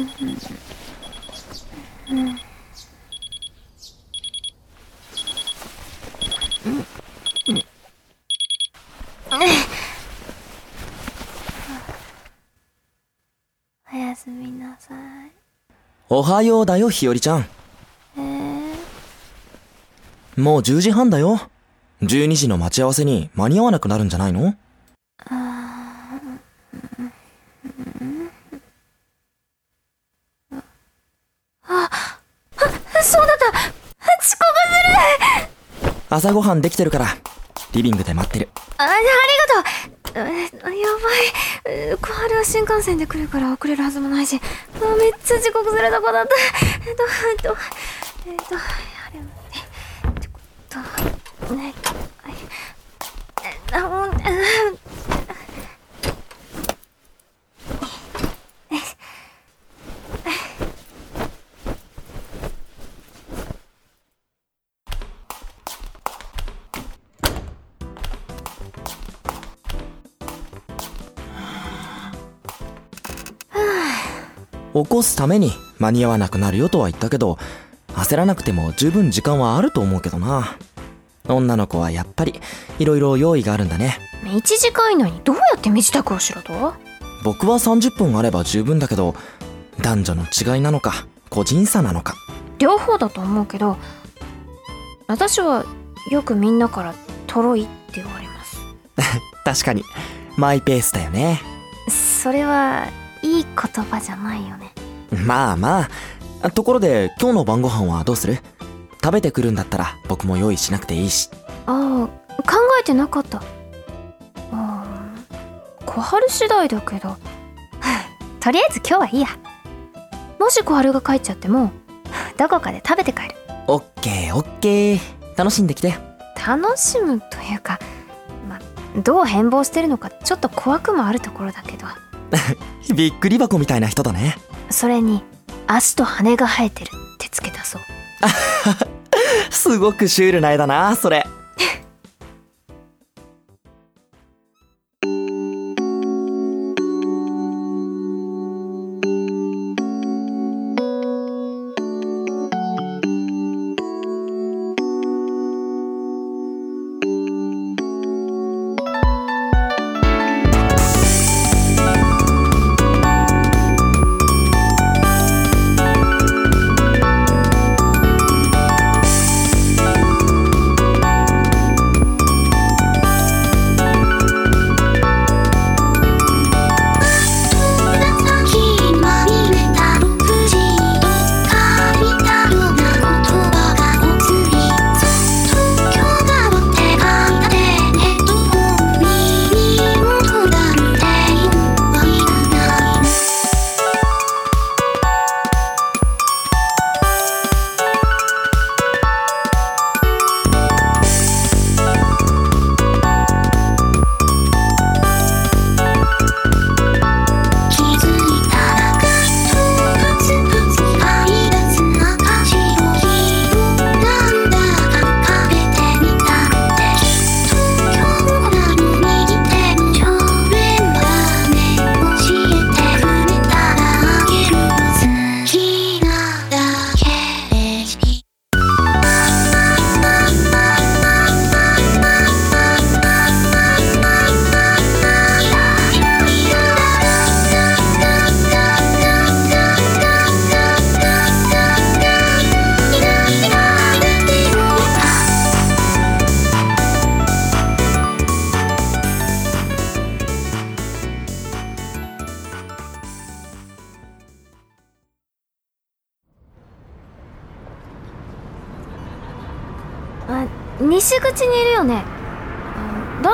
おやすみなさいおはようだよ、ひよりちゃん。えー、もう10時半だよ。12時の待ち合わせに間に合わなくなるんじゃないのそうだった遅刻する朝ごはんできてるから、リビングで待ってる。あありがとう。やばい。小春は新幹線で来るから遅れるはずもないし。あめっちゃ遅刻するとこだった。えっとえっとえっと起こすために間に合わなくなるよとは言ったけど、焦らなくても十分時間はあると思うけどな。女の子はやっぱり、色々用意があるんだね。1時間以内にどうやって身支度をしろと？僕は30分あれば十分だけど、男女の違いなのか、個人差なのか。両方だと思うけど私はよくみんなからトロいって言われます 確かに、マイペースだよね。それはいい言葉じゃないよねまあまあ。ところで、今日の晩ご飯はどうする？食べてくるんだったら僕も用意しなくていいし。ああ考えてなかったああ小春次第だけど とりあえず今日はいいやもし小春が帰っちゃってもどこかで食べて帰るオッケーオッケー。楽しんできて。楽しむというかまどう変貌してるのかちょっと怖くもあるところだけど びっくり箱みたいな人だね。それに足と羽が生えてるってつけたそう すごくシュールな絵だな、それ。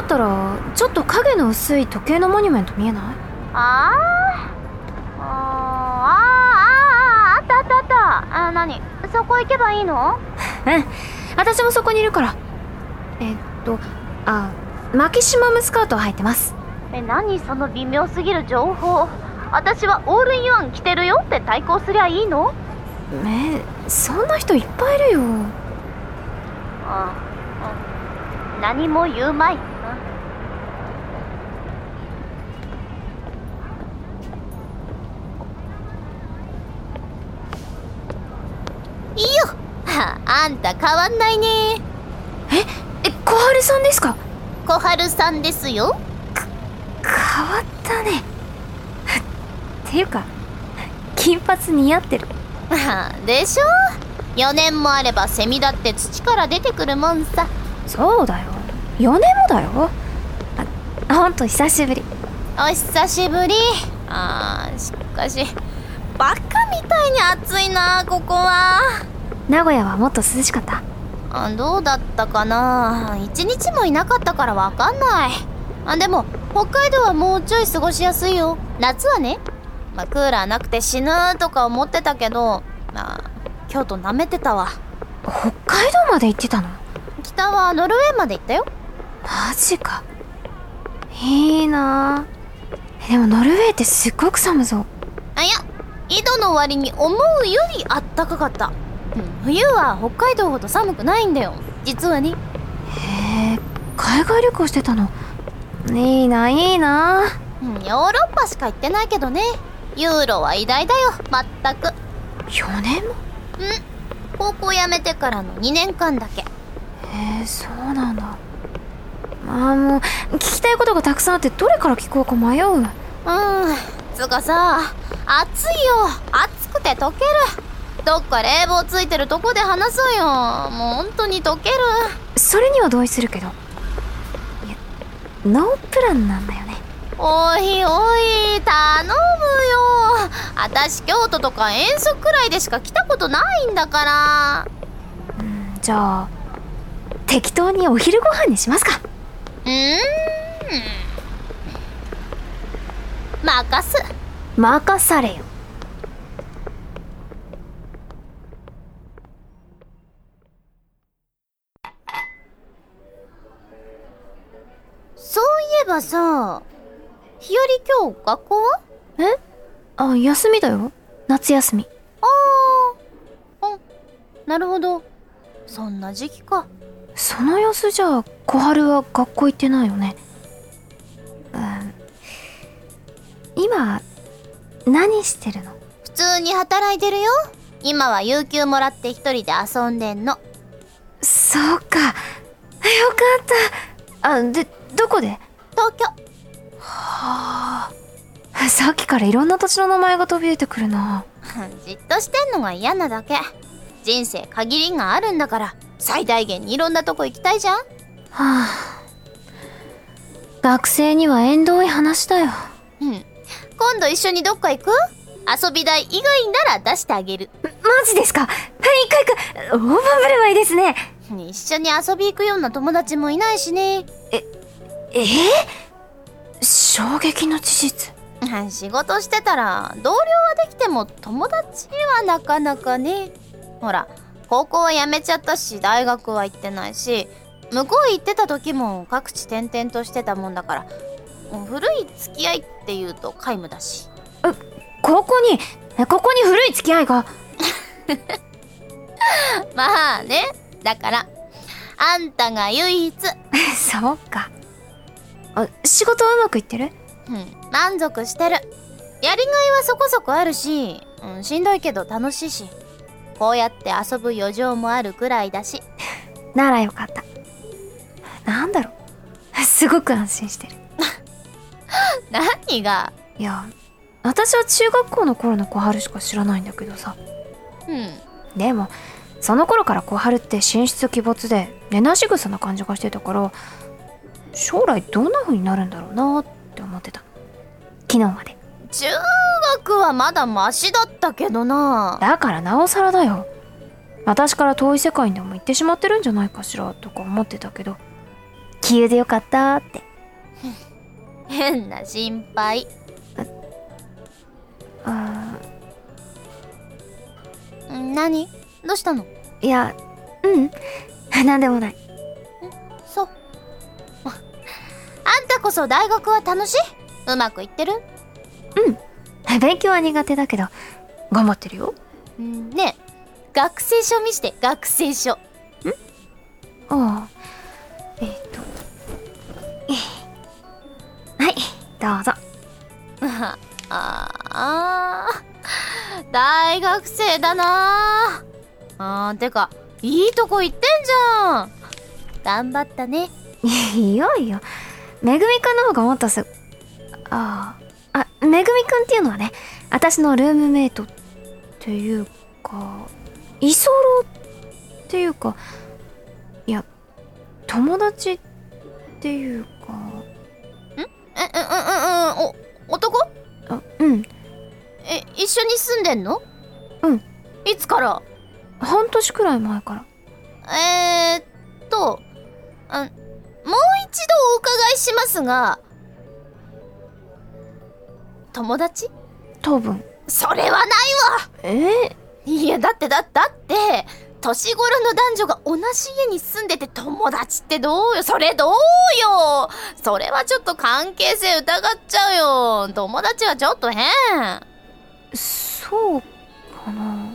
ったらちょっと影の薄い時計のモニュメント見えない？あー。あーあーああったあったあったあ何そこ行けばいいのうん私もそこにいるからえっとあマキシマムスカートを履いてますえ何その微妙すぎる情報私はオールインワン着てるよって対抗すりゃいいのえそんな人いっぱいいるよあうん何も言うまい、うんあんた変わんないね。え小春さんですか？小春さんですよ。変わったね。っていうか金髪似合ってる。でしょ？4年もあればセミだって土から出てくるもんさ。そうだよ。4年もだよ。あほんと久しぶり。お久しぶり。あーしかしバカみたいに暑いなここは名古屋はもっと涼しかった？あどうだったかな？一日もいなかったからわかんない。あでも北海道はもうちょい過ごしやすいよ。夏はねまあクーラーなくて死ぬとか思ってたけどまあ京都舐めてたわ。北海道まで行ってたの？北はノルウェーまで行ったよ。マジか。いいな。あでもノルウェーってすっごく寒そう。あいや井戸の割に思うよりあったかかった、うん、冬は北海道ほど寒くないんだよ。実はね。へえ海外旅行してたの？いいないいな。うんヨーロッパしか行ってないけどね。ユーロは偉大だよ。まったく。4年も？高校辞めてからの2年間だけ。へえそうなんだ。ああもう聞きたいことがたくさんあってどれから聞こうか迷う。うん。つうかさ暑いよ。暑くて溶けるどっか冷房ついてるとこで話そうよ。もう本当に溶ける。それには同意するけど。いやノープランなんだよね。おいおい頼むよ。私京都とか遠足くらいでしか来たことないんだから。うんじゃあ適当にお昼ご飯にしますか。うーん。任す。任されよそういえばさ日和今日学校は？え？あ休みだよ。夏休み。ああうんなるほど。そんな時期か。その様子じゃ小春は学校行ってないよね。うん。今何してるの？普通に働いてるよ。今は有給もらって一人で遊んでんの。そうか。よかった。あでどこで？東京。はあ。さっきからいろんな土地の名前が飛び出てくるな。じっとしてんのが嫌なだけ。人生限りがあるんだから最大限にいろんなとこ行きたいじゃん。はあ。学生には縁遠い話だよ。うん。今度一緒にどっか行く？遊び代以外なら出してあげる。マジですか？はい行く。行く大盤振る舞いですね。一緒に遊び行くような友達もいないしね。ええ衝撃の事実。仕事してたら同僚はできても友達はなかなかね。ほら高校は辞めちゃったし大学は行ってないし向こう行ってた時も各地転々としてたもんだから。もう古い付き合いっていうと皆無だし。ここにここに古い付き合いが？まあね。だからあんたが唯一。そうかあ仕事はうまくいってる？うん。満足してる。やりがいはそこそこあるし、うん、しんどいけど楽しいしこうやって遊ぶ余剰もあるくらいだし。ならよかった。なんだろう。すごく安心してる。何が？いや私は中学校の頃の小春しか知らないんだけどさ。うん。でもその頃から小春って神出鬼没で寝なし草な感じがしてたから将来どんな風になるんだろうなって思ってた。昨日まで。中学はまだマシだったけどな。だからなおさらだよ。私から遠い世界にでも行ってしまってるんじゃないかしらとか思ってたけど。杞憂でよかったって。変な心配。あん何？どうしたの？ーいやうん。なんでもない。そうこそ大学は楽しい？うまくいってる？勉強は苦手だけど頑張ってるよ。ん。ねえ学生証見して学生証。ああ。えっ、とええ。はいどうぞ。あ あー大学生だな。あーてかいいとこ行ってんじゃん。頑張ったね。いやいやめぐみくんの方がもっとすあああめぐみくんっていうのはね私のルームメイトっていうか居候っていうかいや友達っていうか。えうん？うんうんうんお男？あうん。え一緒に住んでんの？うん。いつから？半年くらい前から。えー、っとあもう一度お伺いしますが友達？多分。それはないわ。え？いやだってだだって年頃の男女が同じ家に住んでて友達ってどうよ？それどうよ？それはちょっと関係性疑っちゃうよ。友達はちょっと変。そうかな。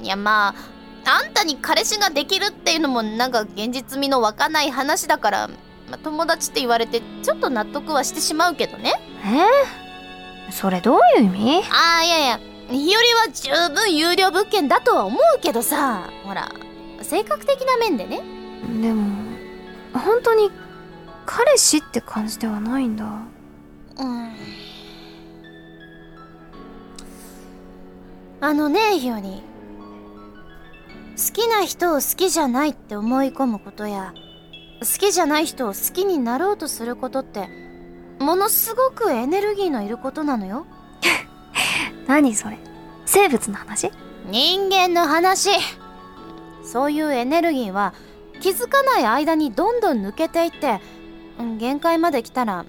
いやまああんたに彼氏ができるっていうのもなんか現実味の湧かない話だから、まあ、友達って言われてちょっと納得はしてしまうけどね。え？それどういう意味？ああいやいや日和は十分有料物件だとは思うけどさ。ほら性格的な面でね。でも本当に彼氏って感じではないんだ。うん。あのね日和好きな人を好きじゃないって思い込むことや好きじゃない人を好きになろうとすることってものすごくエネルギーのいることなのよ。何それ？生物の話？人間の話。そういうエネルギーは気づかない間にどんどん抜けていってうん限界まで来たら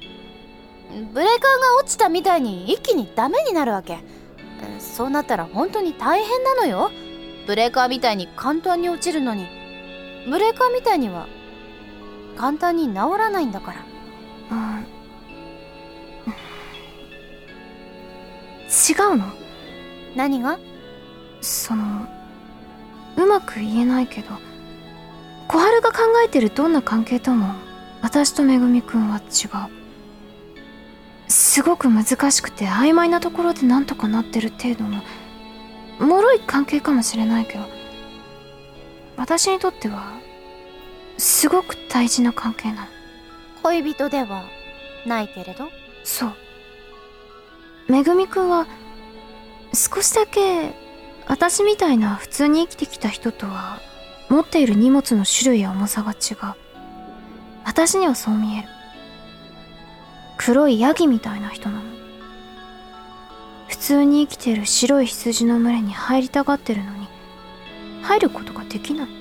ブレーカーが落ちたみたいに一気にダメになるわけ。うんそうなったら本当に大変なのよブレーカーみたいに簡単に落ちるのに。ブレーカーみたいには簡単に治らないんだから。うん。違うの？何が？そのうまく言えないけど小春が考えてるどんな関係とも私とめぐみくんは違う。すごく難しくて曖昧なところでなんとかなってる程度の脆い関係かもしれないけど私にとってはすごく大事な関係なの。恋人ではないけれど？そう。めぐみくんは少しだけ私みたいな普通に生きてきた人とは持っている荷物の種類や重さが違う。私にはそう見える。黒いヤギみたいな人なの普通に生きている白い羊の群れに入りたがってるのに入ることができない。うん。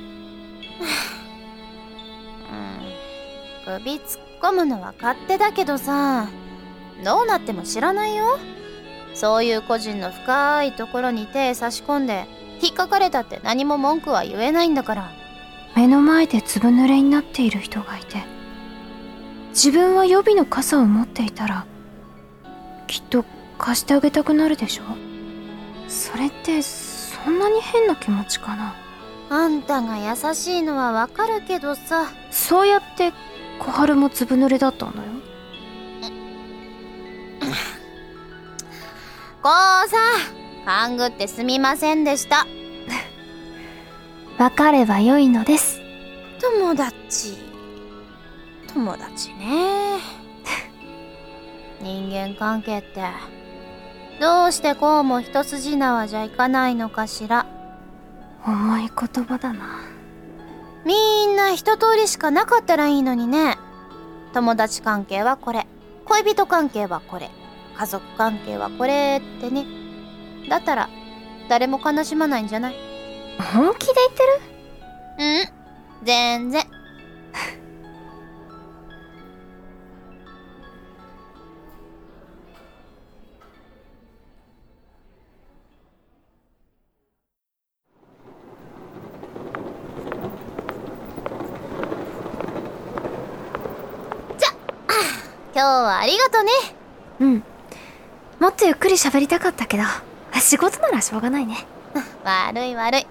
首突っ込むのは勝手だけどさどうなっても知らないよ。そういう個人の深いところに手差し込んで引っかかれたって何も文句は言えないんだから。目の前でずぶ濡れになっている人がいて自分は予備の傘を持っていたらきっと貸してあげたくなるでしょ？それってそんなに変な気持ちかな？あんたが優しいのはわかるけどさ。そうやって小春もずぶ濡れだったんだよ。こうさ勘ぐってすみませんでした。別れば良いのです。友達。友達ね。人間関係ってどうしてこうも一筋縄じゃいかないのかしら。重い言葉だな。みんな一通りしかなかったらいいのにね。友達関係はこれ。恋人関係はこれ。家族関係はこれってね。だったら誰も悲しまないんじゃない？本気で言ってる？うん。全然ありがとね。うん。もっとゆっくり喋りたかったけど仕事ならしょうがないね。悪い悪い。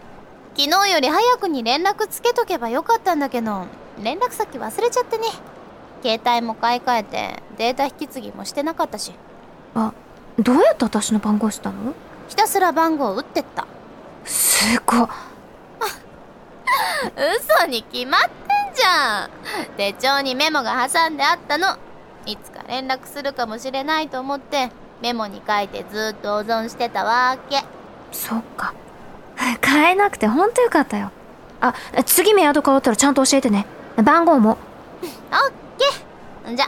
昨日より早くに連絡つけとけばよかったんだけど連絡先忘れちゃってね。携帯も買い替えてデータ引き継ぎもしてなかったし。あどうやって私の番号したの？ひたすら番号打ってった。すごっ 嘘に決まってんじゃん。手帳にメモが挟んであったの連絡するかもしれないと思ってメモに書いてずっと保存してたわけ。そっか。変えなくてほんとよかったよ。あ次メアド変わったらちゃんと教えてね。番号も。オッケーじゃ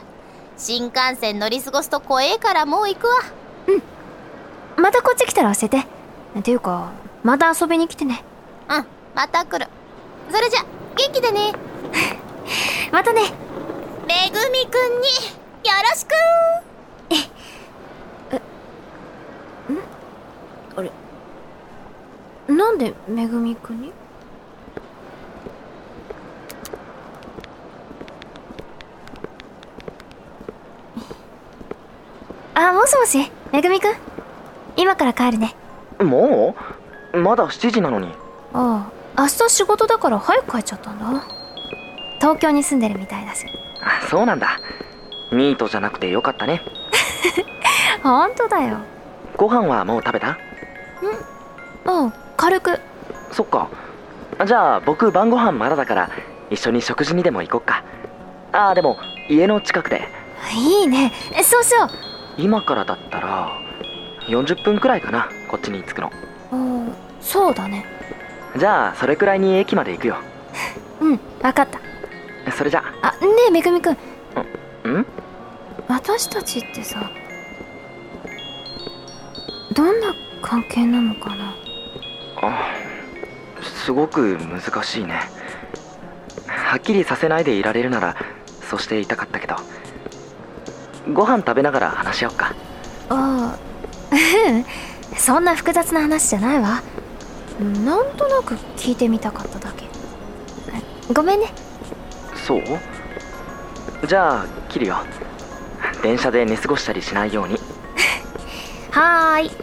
新幹線乗り過ごすと怖えからもう行くわ。またこっち来たら教えて。っていうかまた遊びに来てね。うんまた来る。それじゃ元気でね。またね。めぐみくんに。よろしく。なんでめぐみくんに？あもしもし？めぐみくん？今から帰るね。もう？まだ7時なのに。ああ明日仕事だから早く帰っちゃったんだ。東京に住んでるみたいだし。あそうなんだニートじゃなくてよかったね。ほんとだよ。ご飯はもう食べた？うん。軽く。そっか。じゃあ僕晩ご飯まだだから一緒に食事にでも行こっか。ああでも家の近くで。いいね。そうしよ今からだったら40分くらいかなこっちに着くの。ううんそうだね。じゃあそれくらいに駅まで行くよ。うん分かった。それじゃあ。ねえめぐみくん。ん？私たちってさどんな関係なのかな？あすごく難しいね。はっきりさせないでいられるならそうしていたかったけど。ご飯食べながら話し合おうか。ああ。う んそんな複雑な話じゃないわ。なんとなく聞いてみたかっただけ。ごめんね。そう？じゃあ切るよ電車で寝過ごしたりしないように。はーい。